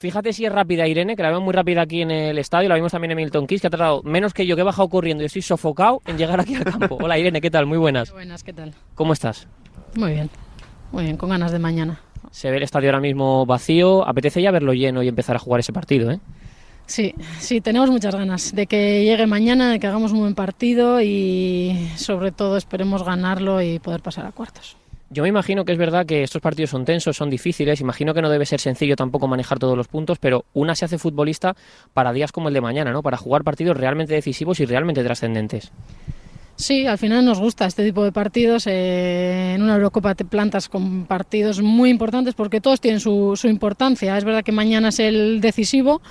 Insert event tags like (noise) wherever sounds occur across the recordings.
Fíjate si es rápida Irene, que la veo muy rápida aquí en el estadio, la vimos también en Milton Keynes, que ha tardado menos que yo, que he bajado corriendo y estoy sofocado en llegar aquí al campo. Hola Irene, ¿qué tal? Muy buenas. Muy buenas, ¿qué tal? ¿Cómo estás? Muy bien, muy bien, con ganas de mañana. Se ve el estadio ahora mismo vacío, apetece ya verlo lleno y empezar a jugar ese partido, ¿eh? Sí, sí, tenemos muchas ganas de que llegue mañana, de que hagamos un buen partido y sobre todo esperemos ganarlo y poder pasar a cuartos. Yo me imagino que es verdad que estos partidos son tensos, son difíciles, imagino que no debe ser sencillo tampoco manejar todos los puntos, pero una se hace futbolista para días como el de mañana, ¿no? Para jugar partidos realmente decisivos y realmente trascendentes. Sí, al final nos gusta este tipo de partidos. Eh, en una Eurocopa te plantas con partidos muy importantes porque todos tienen su, su importancia. Es verdad que mañana es el decisivo.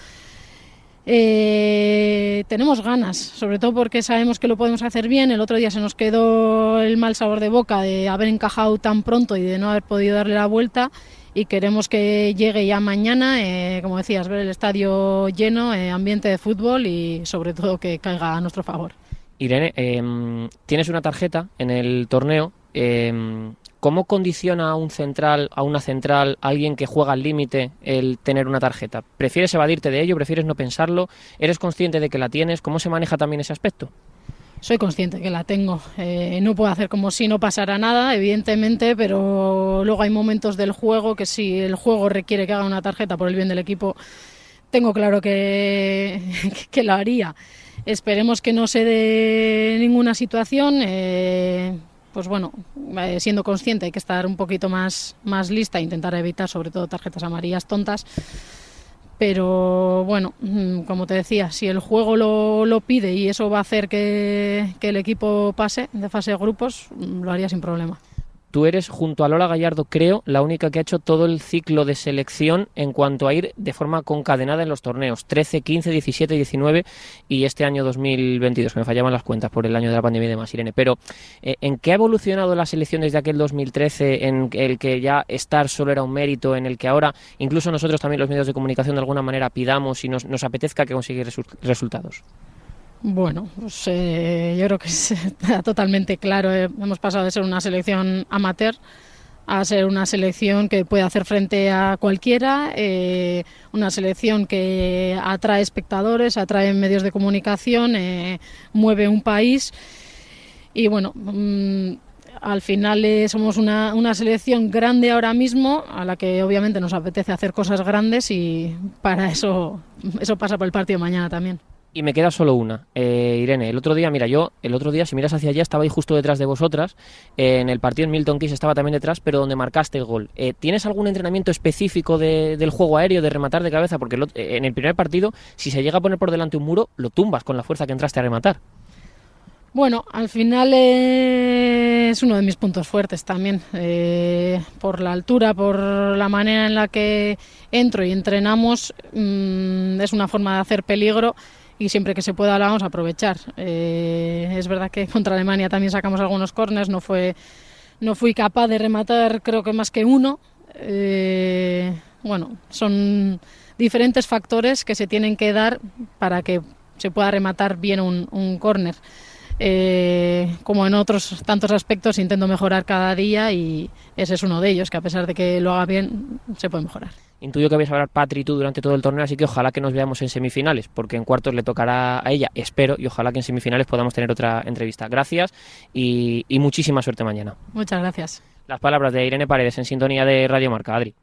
Eh, tenemos ganas, sobre todo porque sabemos que lo podemos hacer bien. El otro día se nos quedó el mal sabor de boca de haber encajado tan pronto y de no haber podido darle la vuelta. Y queremos que llegue ya mañana, eh, como decías, ver el estadio lleno, eh, ambiente de fútbol y sobre todo que caiga a nuestro favor. Irene, em, tienes una tarjeta en el torneo. ¿Cómo condiciona a un central, a una central, a alguien que juega al límite el tener una tarjeta? ¿Prefieres evadirte de ello? ¿Prefieres no pensarlo? ¿Eres consciente de que la tienes? ¿Cómo se maneja también ese aspecto? Soy consciente que la tengo. Eh, no puedo hacer como si no pasara nada, evidentemente, pero luego hay momentos del juego que si el juego requiere que haga una tarjeta por el bien del equipo, tengo claro que, (laughs) que lo haría. Esperemos que no se dé ninguna situación. Eh, pues bueno, eh, siendo consciente hay que estar un poquito más, más lista intentar evitar sobre todo tarjetas amarillas tontas. Pero bueno, mm, como te decía, si el juego lo, lo pide y eso va a hacer que, que el equipo pase de fase de grupos, mm, lo haría sin problema. Tú eres, junto a Lola Gallardo, creo, la única que ha hecho todo el ciclo de selección en cuanto a ir de forma concadenada en los torneos. 13, 15, 17, 19 y este año 2022, que me fallaban las cuentas por el año de la pandemia y demás, Irene. Pero, eh, ¿en qué ha evolucionado la selección desde aquel 2013 en el que ya estar solo era un mérito, en el que ahora incluso nosotros también los medios de comunicación de alguna manera pidamos y nos, apetezca que conseguir resu resultados? Bueno, pues eh, yo creo que (laughs) está totalmente claro. Eh, hemos pasado de ser una selección amateur a ser una selección que puede hacer frente a cualquiera, eh, una selección que atrae espectadores, atrae medios de comunicación, eh, mueve un país y bueno. Mmm, al final eh, somos una, una, selección grande ahora mismo, a la que obviamente nos apetece hacer cosas grandes y para eso, eso pasa por el partido mañana también. Y me queda solo una, eh, Irene. El otro día, mira, yo, el otro día, si miras hacia allá, estaba ahí justo detrás de vosotras. Eh, en el partido en Milton Keynes estaba también detrás, pero donde marcaste el gol. Eh, ¿Tienes algún entrenamiento específico de, del juego aéreo, de rematar de cabeza? Porque lo, en el primer partido, si se llega a poner por delante un muro, lo tumbas con la fuerza que entraste a rematar. Bueno, al final eh, es uno de mis puntos fuertes también, eh, por la altura, por la manera en la que entro y entrenamos, mmm, es una forma de hacer peligro y siempre que se pueda la vamos a aprovechar. Eh, es verdad que contra Alemania también sacamos algunos corners, no fue no fui capaz de rematar creo que más que uno. Eh, bueno, son diferentes factores que se tienen que dar para que se pueda rematar bien un, córner. Eh, como en otros tantos aspectos intento mejorar cada día y ese es uno de ellos, que a pesar de que lo haga bien, se puede mejorar. Intuyo que vais a hablar Patri y tú durante todo el torneo, así que ojalá que nos veamos en semifinales, porque en cuartos le tocará a ella, espero, y ojalá que en semifinales podamos tener otra entrevista. Gracias y, y muchísima suerte mañana. Muchas gracias. Las palabras de Irene Paredes en sintonía de Radio Marca, Adri.